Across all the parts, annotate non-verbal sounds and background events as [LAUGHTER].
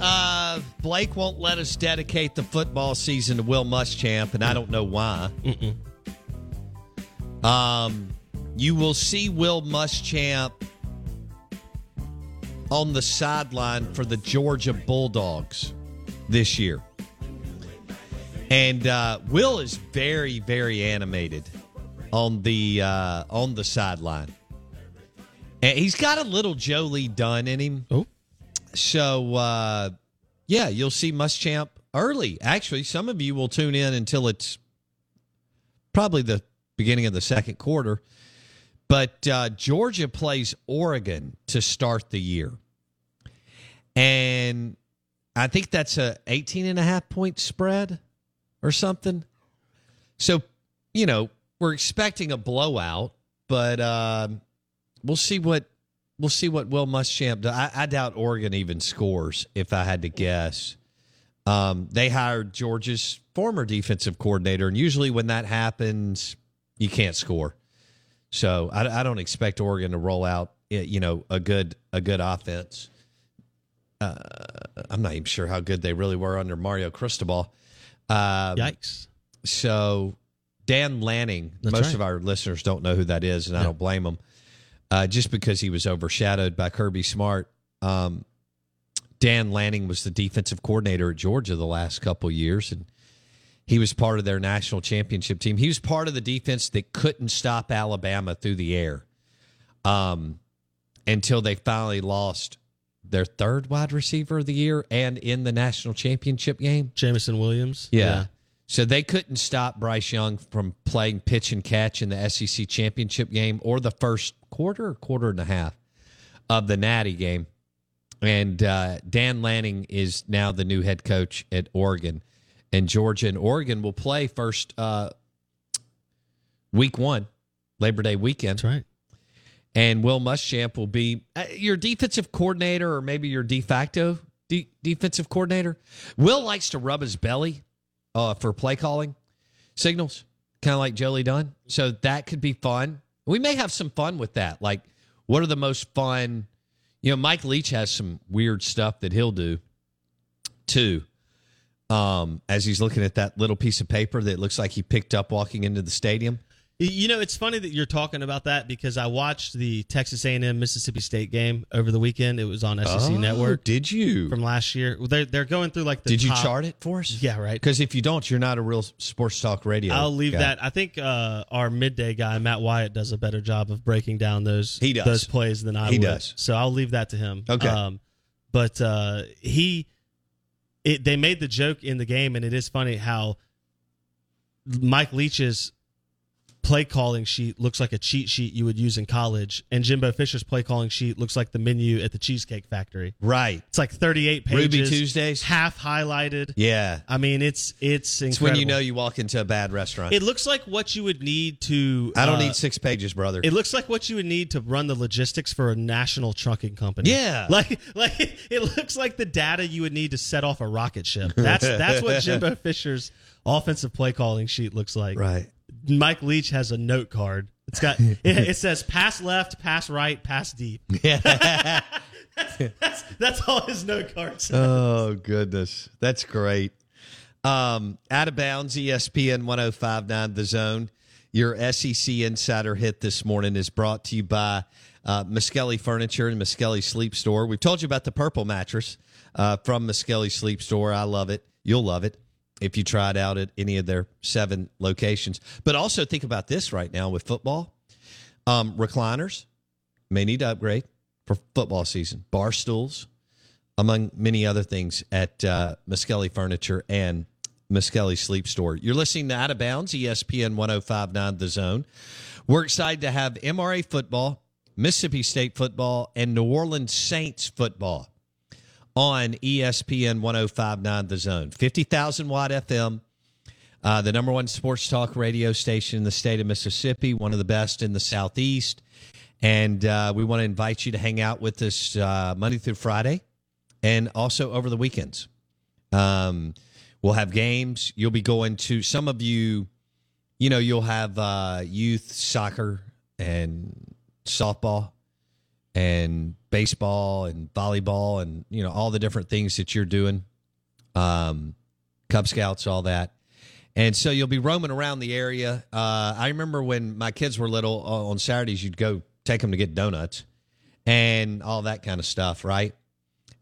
Uh, Blake won't let us dedicate the football season to Will Muschamp, and I don't know why. Um, you will see Will Muschamp on the sideline for the Georgia Bulldogs this year. And uh, Will is very, very animated on the uh, on the sideline. And he's got a little Jolie Dunn in him. Oh. So uh, yeah, you'll see Muschamp early. Actually, some of you will tune in until it's probably the beginning of the second quarter. But uh, Georgia plays Oregon to start the year. And I think that's a 18 and a half point spread or something. So, you know, we're expecting a blowout, but um, we'll see what we'll see what Will Muschamp does. I, I doubt Oregon even scores if I had to guess. Um, they hired Georgia's former defensive coordinator, and usually when that happens, you can't score. So I, I don't expect Oregon to roll out, you know, a good a good offense. Uh, I'm not even sure how good they really were under Mario Cristobal. Um, Yikes. So Dan Lanning, That's most right. of our listeners don't know who that is, and I don't blame them. Uh, just because he was overshadowed by Kirby Smart. Um, Dan Lanning was the defensive coordinator at Georgia the last couple years, and he was part of their national championship team. He was part of the defense that couldn't stop Alabama through the air um, until they finally lost their third wide receiver of the year and in the national championship game. Jameson Williams. Yeah. So they couldn't stop Bryce Young from playing pitch and catch in the SEC championship game or the first quarter or quarter and a half of the Natty game. And uh, Dan Lanning is now the new head coach at Oregon. And Georgia and Oregon will play first uh, week one, Labor Day weekend. That's right. And Will Muschamp will be uh, your defensive coordinator or maybe your de facto de- defensive coordinator. Will likes to rub his belly uh, for play calling signals, kind of like Jolie Dunn. So that could be fun. We may have some fun with that. Like, what are the most fun? You know, Mike Leach has some weird stuff that he'll do too. Um, as he's looking at that little piece of paper that looks like he picked up walking into the stadium. You know, it's funny that you're talking about that because I watched the Texas A&M Mississippi State game over the weekend. It was on SEC Oh, Network Did you? from last year. They're they're going through like the Did you chart it for us? Yeah, right. Because if you don't, you're not a real sports talk radio. I'll leave guy. that. I think uh, our midday guy Matt Wyatt does a better job of breaking down those He does. those plays than I He would. does. So I'll leave that to him. Okay. Um, but uh, he, it, they made the joke in the game, and it is funny how Mike Leach's play calling sheet looks like a cheat sheet you would use in college, and Jimbo Fisher's play calling sheet looks like the menu at the Cheesecake Factory. Right. It's like 38 pages. Ruby Tuesdays? half highlighted. Yeah. I mean, it's it's It's when you know you walk into a bad restaurant. It looks like what you would need to. I don't uh, need six pages, brother. It looks like what you would need to run the logistics for a national trucking company. Yeah. [LAUGHS] like like it looks like the data you would need to set off a rocket ship. That's that's what [LAUGHS] Jimbo Fisher's offensive play calling sheet looks like. right. Mike Leach has a note card. It's got it, it [LAUGHS] says pass left, pass right, pass deep. [LAUGHS] Yeah. That's that's all his note cards. says. oh goodness, that's great. Um, out of bounds, ESPN 105.9 The Zone. Your SEC Insider hit this morning is brought to you by uh, Miskelly Furniture and Miskelly Sleep Store. We've told you about the purple mattress uh, from Miskelly Sleep Store. I love it. You'll love it if you it out at any of their seven locations. But also think about this right now with football. Um, recliners may need to upgrade for football season. Bar stools, among many other things at uh, Miskelly Furniture and Miskelly Sleep Store. You're listening to Out of Bounds, ESPN 1059 The Zone. We're excited to have MRA football, Mississippi State football, and New Orleans Saints football on ESPN 1059 The Zone. 50,000 watt FM, uh, the number one sports talk radio station in the state of Mississippi, one of the best in the Southeast. And uh, we want to invite you to hang out with us uh, Monday through Friday and also over the weekends. Um, we'll have games. You'll be going to some of you, you know, you'll have uh, youth soccer and softball and baseball and volleyball and, you know, all the different things that you're doing, um, Cub Scouts, all that. And so you'll be roaming around the area. Uh, I remember when my kids were little uh, on Saturdays, you'd go take them to get donuts and all that kind of stuff, right?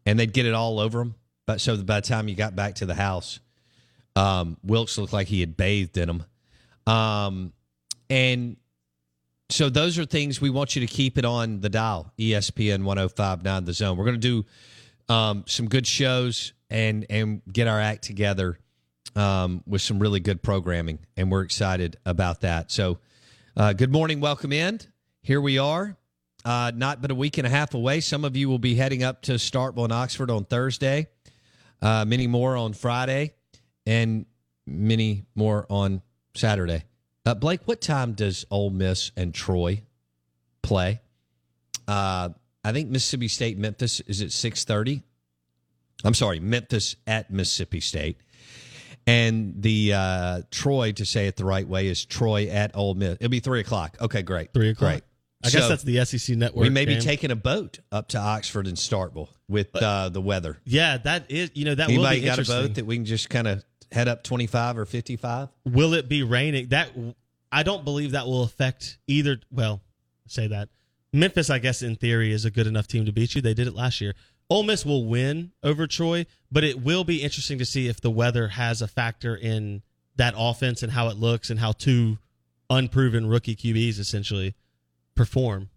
And they'd get it all over them. But so by the time you got back to the house, um, Wilkes looked like he had bathed in them. Um, and so those are things we want you to keep it on the dial, ESPN 1059 The Zone. We're going to do um, some good shows and and get our act together um, with some really good programming, and we're excited about that. So, uh, good morning, welcome in. Here we are, uh, not but a week and a half away. Some of you will be heading up to Starkville and Oxford on Thursday, uh, many more on Friday, and many more on Saturday. Uh, Blake, what time does Ole Miss and Troy play? Uh, I think Mississippi State Memphis is at six thirty. I'm sorry, Memphis at Mississippi State, and the uh, Troy to say it the right way is Troy at Ole Miss. It'll be three o'clock. Okay, great, Three o'clock. great. I guess that's the SEC network. we may be game. taking a boat up to Oxford and Starkville with uh, the weather. Yeah, that is. You know that will Anybody be got a boat that we can just kind of head up twenty five or fifty five? will it be raining? That I don't believe that will affect either. Well, say that Memphis, I guess, in theory, is a good enough team to beat you. They did it last year. Ole Miss will win over Troy, but it will be interesting to see if the weather has a factor in that offense and how it looks and how two unproven rookie QBs essentially perform.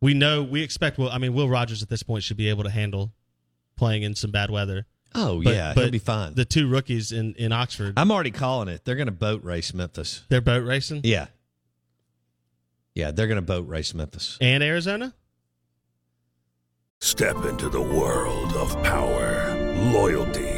We know we expect. Will I mean Will Rogers at this point should be able to handle playing in some bad weather. Oh But- yeah, but he'll be fine. The two rookies in in Oxford, I'm already calling it. They're going to boat race Memphis. they're boat racing. Yeah. Yeah, they're going to boat race Memphis. and Arizona. Step into the world of power, loyalty,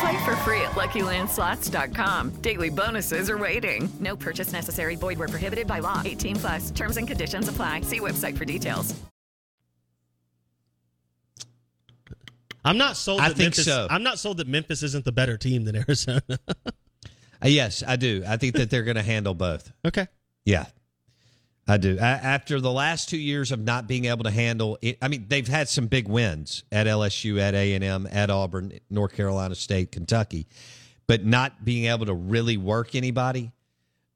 Play for free at LuckyLandSlots.com. Daily bonuses are waiting. No purchase necessary. Void where prohibited by law. 18 plus. Terms and conditions apply. See website for details. I'm not sold. I think Memphis, so. I'm not sold that Memphis isn't the better team than Arizona. [LAUGHS] Uh, yes, I do. I think that they're going to handle both. okay. Yeah, I do. A- after the last two years of not being able to handle it, I mean, they've had some big wins at LSU, at A and M, at Auburn, North Carolina State, Kentucky, but not being able to really work anybody.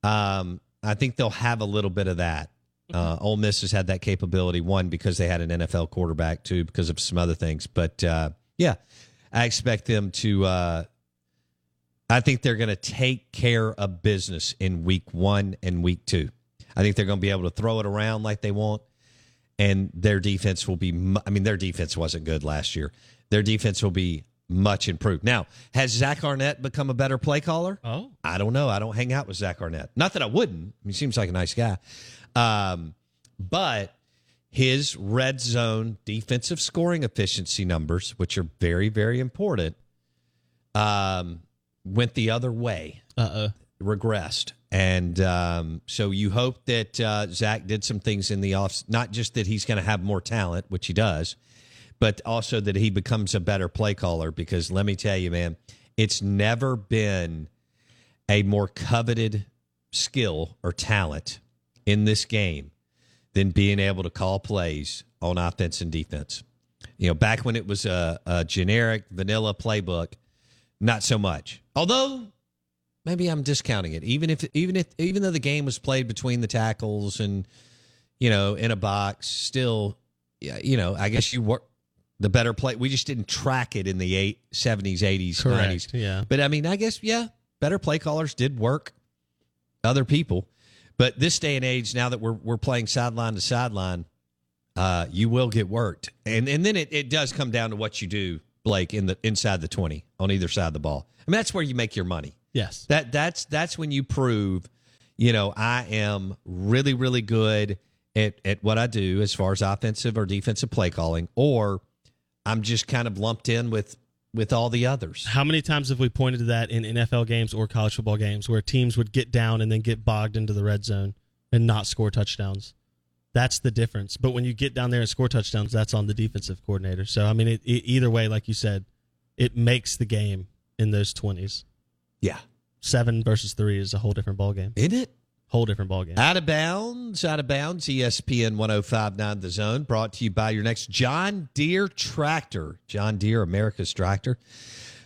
Um, I think they'll have a little bit of that. Uh, Ole Miss has had that capability. One because they had an NFL quarterback. Two because of some other things. But uh, yeah, I expect them to. Uh, I think they're going to take care of business in week one and week two. I think they're going to be able to throw it around like they want, and their defense will be. I mean, their defense wasn't good last year. Their defense will be much improved. Now, has Zach Arnett become a better play caller? Oh, I don't know. I don't hang out with Zach Arnett. Not that I wouldn't. I mean, he seems like a nice guy. Um, but his red zone defensive scoring efficiency numbers, which are very, very important, um, went the other way, Uh-uh. regressed. And um, so you hope that uh, Zach did some things in the off, not just that he's going to have more talent, which he does, but also that he becomes a better play caller. Because let me tell you, man, it's never been a more coveted skill or talent in this game than being able to call plays on offense and defense. You know, back when it was a, a generic vanilla playbook, not so much. Although maybe I'm discounting it. Even if even if even though the game was played between the tackles and you know in a box, still, yeah, you know, I guess you work the better play. We just didn't track it in the eight, 70s, 80s, Correct, 90s. yeah. But I mean, I guess yeah, better play callers did work. Other people, but this day and age, now that we're we're playing sideline to sideline, uh, you will get worked, and and then it, it does come down to what you do, Blake, in the inside the twenty on either side of the ball. I mean, that's where you make your money. Yes. That that's that's when you prove, you know, I am really really good at at what I do as far as offensive or defensive play calling, or I'm just kind of lumped in with with all the others. How many times have we pointed to that in NFL games or college football games where teams would get down and then get bogged into the red zone and not score touchdowns? That's the difference. But when you get down there and score touchdowns, that's on the defensive coordinator. So I mean, it, it, either way, like you said, it makes the game in those twenties. Yeah, seven versus three is a whole different ball game, isn't it? Whole different ball game. Out of bounds, out of bounds. ESPN 1059 The Zone, brought to you by your next John Deere tractor. John Deere, America's tractor.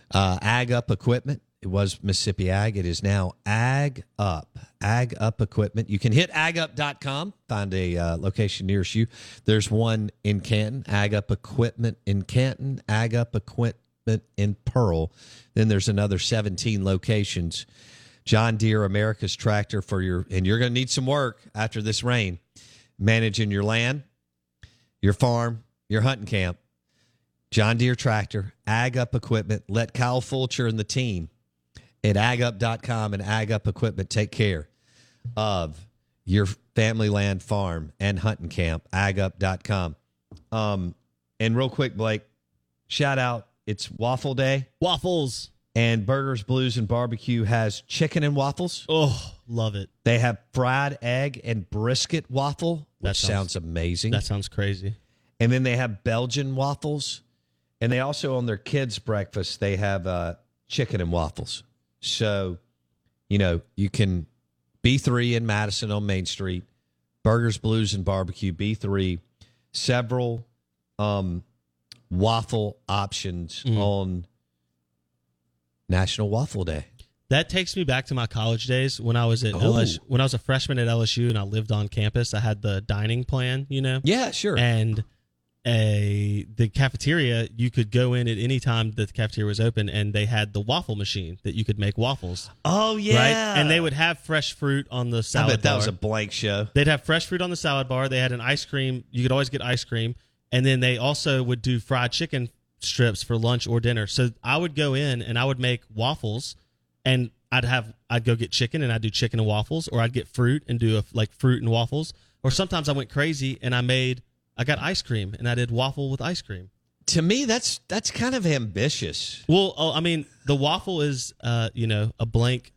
Uh, Ag Up Equipment. It was Mississippi Ag. It is now Ag Up. Ag Up Equipment. You can hit agup.com, find a uh, location nearest you. There's one in Canton, Ag Up Equipment in Canton, Ag Up Equipment in Pearl. Then there's another 17 locations. John Deere America's tractor for your, and you're going to need some work after this rain, managing your land, your farm, your hunting camp. John Deere tractor, Ag Up Equipment. Let Kyle Fulcher and the team at agup.com and Ag Up Equipment take care of your family land, farm, and hunting camp. Agup.com. Um, and real quick, Blake, shout out. It's Waffle Day. Waffles. And Burgers, Blues, and Barbecue has chicken and waffles. Oh, love it. They have fried egg and brisket waffle, which That sounds, sounds- amazing. That sounds crazy. And then they have Belgian waffles. And they also, on their kids' breakfast, they have uh, chicken and waffles. So, you know, you can B3 in Madison on Main Street, Burgers, Blues, and Barbecue, B3, several um, waffle options mm-hmm. on National Waffle Day. That takes me back to my college days when I was at Oh. LSU. When I was a freshman at LSU and I lived on campus, I had the dining plan, you know. Yeah, sure. And a the cafeteria. You could go in at any time that the cafeteria was open, and they had the waffle machine that you could make waffles. Oh yeah, Right, and they would have fresh fruit on the I salad. bet that bar. was a blank show. They'd have fresh fruit on the salad bar. They had an ice cream. You could always get ice cream. And then they also would do fried chicken strips for lunch or dinner. So I would go in and I would make waffles and I'd have I'd go get chicken and I'd do chicken and waffles or I'd get fruit and do a, like fruit and waffles. Or sometimes I went crazy and I made I got ice cream and I did waffle with ice cream. To me, that's that's kind of ambitious. Well, oh, I mean, the waffle is uh, you know, a blank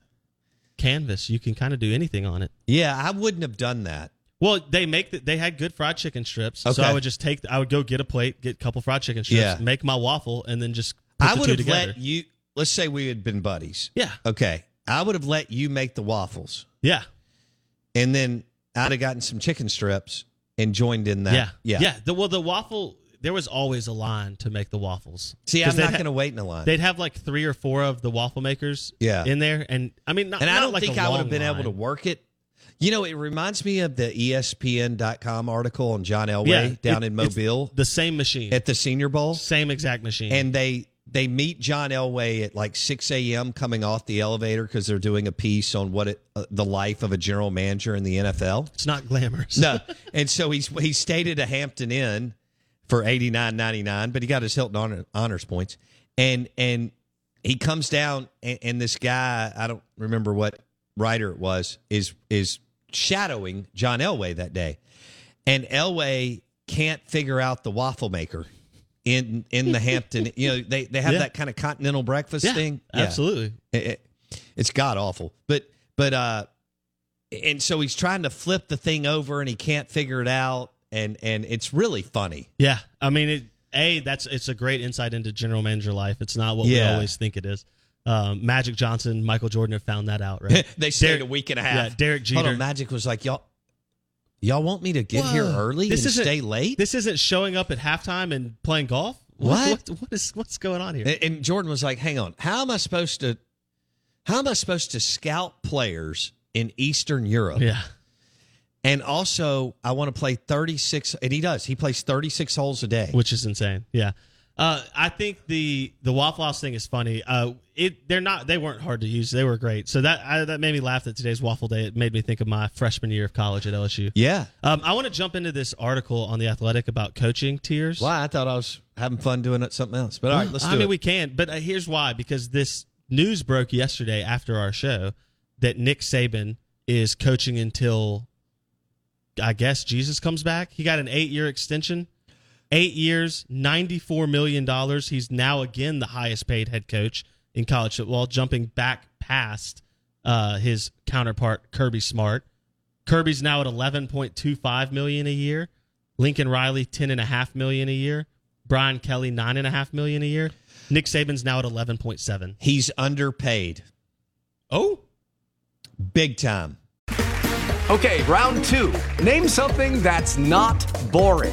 canvas. You can kind of do anything on it. Yeah, I wouldn't have done that. Well, they make the, they had good fried chicken strips, so Okay. I would just take I would go get a plate, get a couple fried chicken strips, Yeah. make my waffle, and then just put I the would two have together. let you. Let's say we had been buddies. Yeah. Okay. I would have let you make the waffles, yeah, and then I'd have gotten some chicken strips and joined in that. yeah, yeah, yeah. The, well, the waffle there was always a line to make the waffles. See, 'Cause I'm they'd not ha- going to wait in a line. They'd have like three or four of the waffle makers, Yeah. in there, and I mean, not, and I not don't like think I would long have been able to work it. You know, it reminds me of the ESPN.com article on John Elway Yeah, down it- in Mobile The same machine, at the Senior Bowl, same exact machine, and they they meet John Elway at like 6 a.m. coming off the elevator because they're doing a piece on what it uh, the life of a general manager in the NFL. it's not glamorous. No, [LAUGHS] and so he's he stayed at a Hampton Inn for eighty nine ninety nine, but he got his Hilton honor, honors points, and and he comes down, and, and this guy I don't remember what writer it was is is shadowing John Elway that day, and Elway can't figure out the waffle maker in in the Hampton. You know they they have Yeah. that kind of continental breakfast yeah, thing. absolutely. It- it- it's god awful. But but uh and so he's trying to flip the thing over and he can't figure it out and and it's really funny. Yeah, I mean, it, a that's it's a great insight into general manager life. It's not what we always think it is. Um, Magic Johnson, Michael Jordan have found that out, right? [LAUGHS] they stayed Derek- a week and a half. Yeah, Derek Hold Jeter. on, Magic was like, Y'all y'all want me to get here early This and isn't- stay late? This isn't showing up at halftime and playing golf. What? What, what is what's going on here? And- and Jordan was like, hang on, how am I supposed to how am I supposed to scout players in Eastern Europe? yeah, And also I want to play 36 and he does. He plays 36 holes a day. which is insane. Yeah. Uh, I think the the Waffle House thing is funny. Uh, it they're not they weren't hard to use. They were great. So that I, that made me laugh at today's Waffle Day. It made me think of my freshman year of college at LSU. Yeah. Um, I want to jump into this article on the Athletic about coaching tiers. Why? I thought I was having fun doing it something else. But all right, let's do I mean, it. we can, but uh, here's why: because this news broke yesterday after our show that Nick Saban is coaching until I guess Jesus comes back. He got an eight-year extension, eight years, ninety-four million dollars. He's now again the highest-paid head coach in college football, jumping back past uh, his counterpart Kirby Smart. Kirby's now at eleven point two five million a year. Lincoln Riley ten and a half million a year. Brian Kelly nine and a half million a year. Nick Saban's now at eleven point seven. He's underpaid. Oh, Big time. Okay, round two. Name something that's not boring.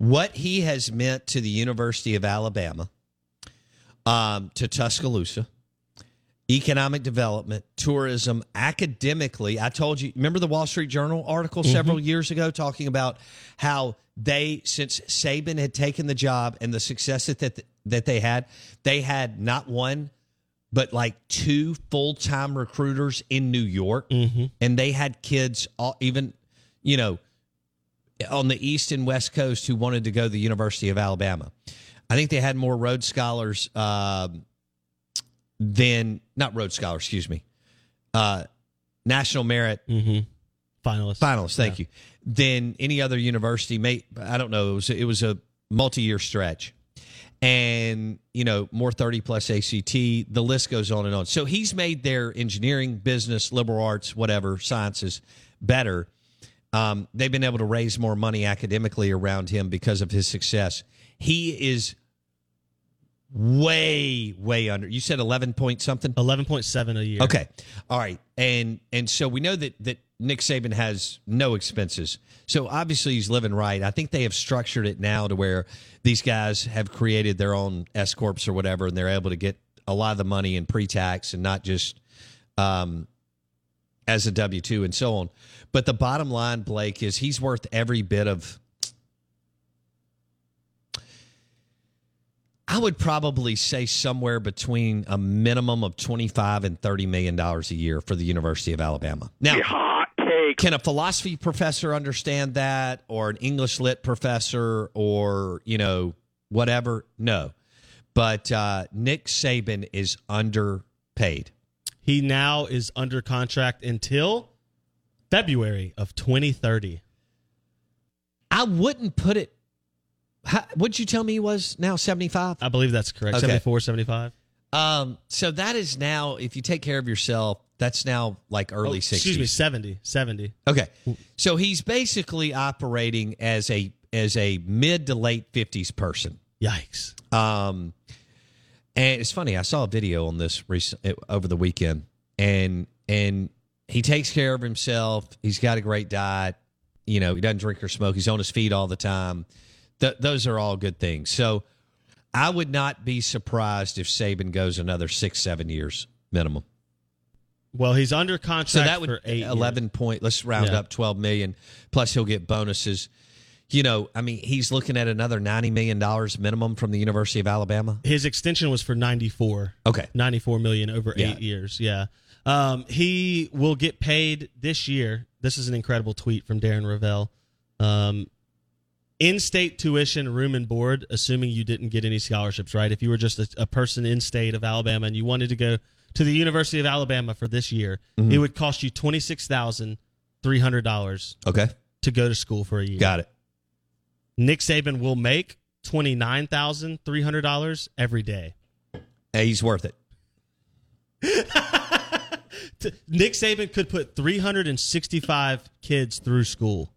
What he has meant to the University of Alabama, um, to Tuscaloosa, economic development, tourism, academically. I told you, remember the Wall Street Journal article several years ago talking about how they, since Saban had taken the job and the success that that, that they had, they had not one but like two full-time recruiters in New York. And they had kids all, even you know on the east and west coast who wanted to go to the University of Alabama. I think they had more Rhodes Scholars um than not Rhodes Scholars, excuse me, uh, National Merit mm-hmm. finalists. Finalists, thank you. Than any other university. May I don't know. It was it was a multi-year stretch, and you know more thirty plus ACT. The list goes on and on. So he's made their engineering, business, liberal arts, whatever sciences better. Um, they've been able to raise more money academically around him because of his success. He is way way under you said 11 point something? 11.7 a year. Okay. All right. And and so we know that that nick saban has no expenses. So obviously he's living right. I think they have structured it now to where these guys have created their own s corps or whatever and they're able to get a lot of the money in pre-tax and not just um as a w2 and so on but the bottom line blake is he's worth every bit of I would probably say somewhere between a minimum of 25 and 30 million dollars a year for the University of Alabama. Now, hot take. can a philosophy professor understand that or an English lit professor or, you know, whatever? No. But uh, Nick Saban is underpaid. He now is under contract until February of 2030. I wouldn't put it how, what'd you tell me he was now 75? I believe that's correct. Okay. 74, 75. Um, so that is now, if you take care of yourself, that's now like early Oh, 60s. Excuse me, 70. 70. Okay. So he's basically operating as a as a mid to late 50s person. Yikes. Um and it's funny, I saw a video on this recent eh, over the weekend and and he takes care of himself. He's got a great diet. You know, he doesn't drink or smoke. He's on his feet all the time. Th- those are all good things. So I would not be surprised if Saban goes another six, seven years minimum. Well, he's under contract So that would for eight. eleven years. point. Let's round Yeah. up twelve million. Plus, he'll get bonuses. You know, I mean, he's looking at another ninety million dollars minimum from the University of Alabama. His extension was for 94. Okay. 94 million over Yeah. eight years. Yeah. Um, he will get paid this year. This is an incredible tweet from Darren Rovell. Um, in-state tuition, room and board, assuming you didn't get any scholarships, right? If you were just a, a person in state of Alabama and you wanted to go to the University of Alabama for this year, Mhm. it would cost you twenty six thousand three hundred dollars. Okay. To go to school for a year. Got it. Nick Saban will make twenty nine thousand three hundred dollars every day. Hey, he's worth it. [LAUGHS] Nick Saban could put 365 kids through school.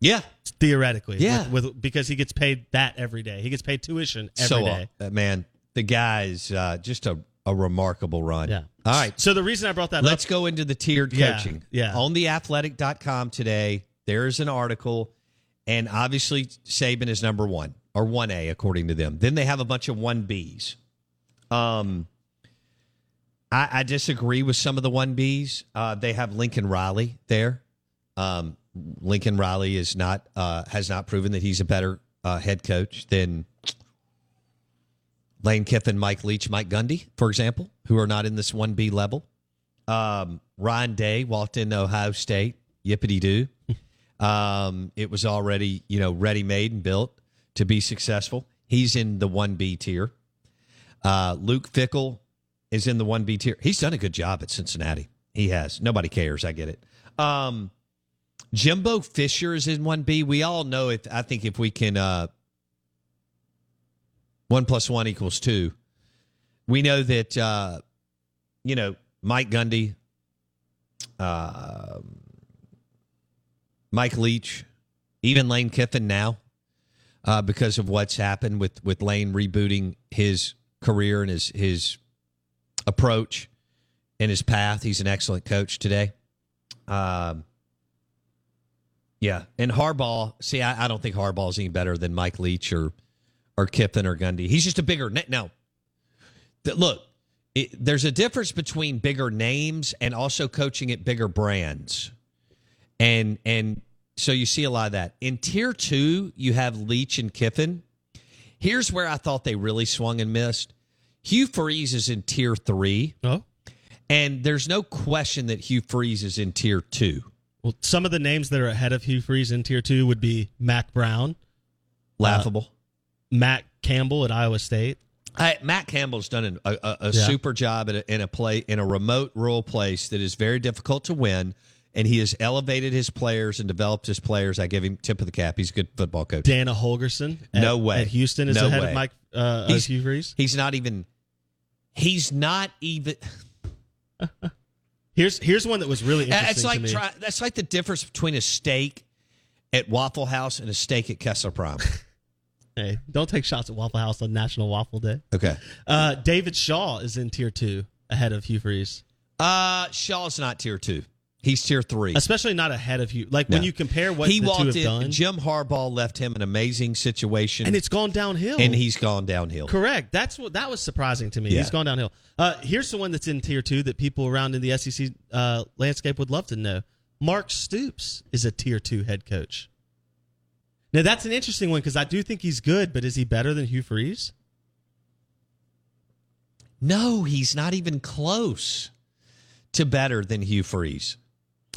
Yeah, theoretically. Yeah. with, with because he gets paid that every day. He gets paid tuition every so, day. uh, man, the guy's uh, just a, a remarkable run. Yeah. All right. So the reason I brought that up. Let's up, go into the tiered Yeah, coaching. yeah. On theathletic.com today, there's an article, and obviously Saban is number one or 1A, according to them. Then they have a bunch of 1Bs. Um, I, I disagree with some of the 1Bs. Uh, they have Lincoln Riley there. Um, Lincoln Riley is not uh, has not proven that he's a better uh, head coach than Lane Kiffin, Mike Leach, Mike Gundy, for example, who are not in this 1B level. Um, Ryan Day walked in Ohio State, yippity doo. [LAUGHS] um, it was already, you know, ready made and built to be successful. He's in the 1B tier. Uh, Luke Fickell is in the 1B tier. He's done a good job at Cincinnati. He has. Nobody cares. I get it. Um, Jimbo Fisher is in 1B. We all know if I think if we can uh, one plus one equals two. We know that uh, you know Mike Gundy, uh, Mike Leach, even Lane Kiffin now, uh, because of what's happened with with Lane rebooting his career and his his approach and his path. He's an excellent coach today. Um, yeah, and Harbaugh. See, I, I don't think Harbaugh is any better than Mike Leach or or Kiffin or Gundy. He's just a bigger na- now. th- look, it, there's a difference between bigger names and also coaching at bigger brands, and and so you see a lot of that in tier two. You have Leach and Kiffin. Here's where I thought they really swung and missed. Hugh Freeze is in tier three. Oh. And there's no question that Hugh Freeze is in tier two. Well, some of the names that are ahead of Hugh Freeze in tier two would be Mack Brown, uh, Laughable. Matt Campbell at Iowa State. I, Matt Campbell's done a, a, a Yeah. super job a, in a play in a remote rural place that is very difficult to win, and he has elevated his players and developed his players. I give him tip of the cap. He's a good football coach. Dana Holgorsen. At, no way. At Houston is No ahead way. of Mike uh, He's- Hugh Freeze. He's not even. He's not even. Here's here's one that was really interesting It's like to me. try, that's like the difference between a steak at Waffle House and a steak at Kessler Prime. [LAUGHS] hey, don't take shots at Waffle House on National Waffle Day. Okay. Uh, David Shaw is in tier two ahead of Hugh Freeze. Uh, Shaw's not tier two. He's tier three. Especially not ahead of you. Like when you compare what he walked have in, done, Jim Harbaugh left him an amazing situation, and it's gone downhill. and he's gone downhill. Correct. That's what that was surprising to me. Yeah. He's gone downhill. Uh, here's the one that's in tier two that people around in the SEC uh, landscape would love to know. Mark Stoops is a tier two head coach. Now that's an interesting one because I do think he's good, but is he better than Hugh Freeze? No, he's not even close to better than Hugh Freeze.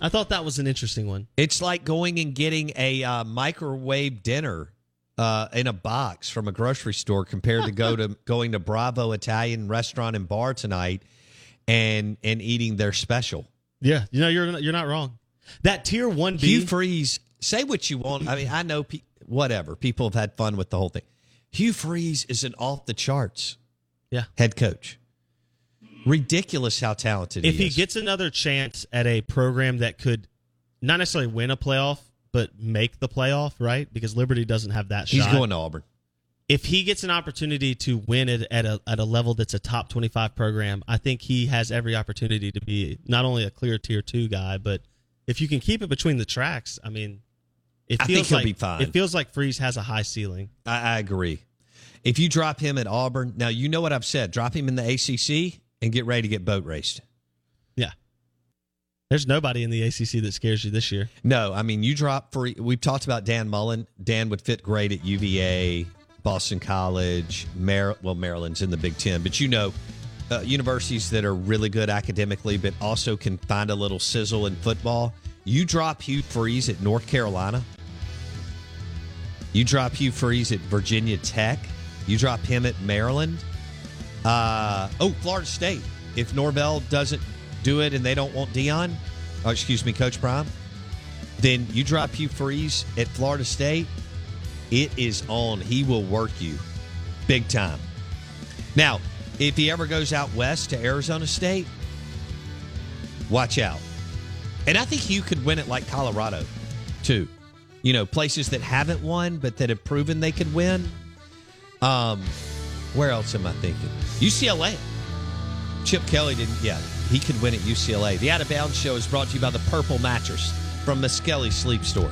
I thought that was an interesting one. It's like going and getting a uh, microwave dinner uh, in a box from a grocery store compared to go to [LAUGHS] going to Bravo Italian restaurant and bar tonight and and eating their special. Yeah, you know you're you're not wrong. That tier one B. Hugh Freeze, say what you want. I mean, I know pe- whatever people have had fun with the whole thing. Hugh Freeze is an off the charts Yeah. head coach. Ridiculous how talented he is. if he he gets another chance at a program that could not necessarily win a playoff, but make the playoff, right? Because Liberty doesn't have that He's shot. going to Auburn. if he gets an opportunity to win it at a at a level that's a top 25 program, I think he has every opportunity to be not only a clear tier 2 guy, but if you can keep it between the tracks, I mean, it feels like it feels like Freeze has a high ceiling. I, I agree. If you drop him at Auburn, now you know what I've said. Drop him in the ACC and get ready to get boat raced. Yeah. There's nobody in the ACC that scares you this year. No, I mean you drop for. We've talked about Dan Mullen. Dan would fit great at UVA, Boston College, Mar- well Maryland's in the Big Ten, but you know. Uh, universities that are really good academically, but also can find a little sizzle in football. You drop Hugh Freeze at North Carolina. You drop Hugh Freeze at Virginia Tech. You drop him at Maryland. Uh, oh, Florida State. If Norvell doesn't do it and they don't want Deion, oh, excuse me, Coach Prime, then you drop Hugh Freeze at Florida State. It is on. He will work you big time. Now, if he ever goes out west to Arizona State, watch out. And I think Hugh could win it like Colorado, too. You know, places that haven't won but that have proven they could win. Um, where else am I thinking? UCLA. Chip Kelly didn't. Yeah, he could win at UCLA. The Out of Bounds Show is brought to you by the Purple Mattress from Miskelly Sleep Store.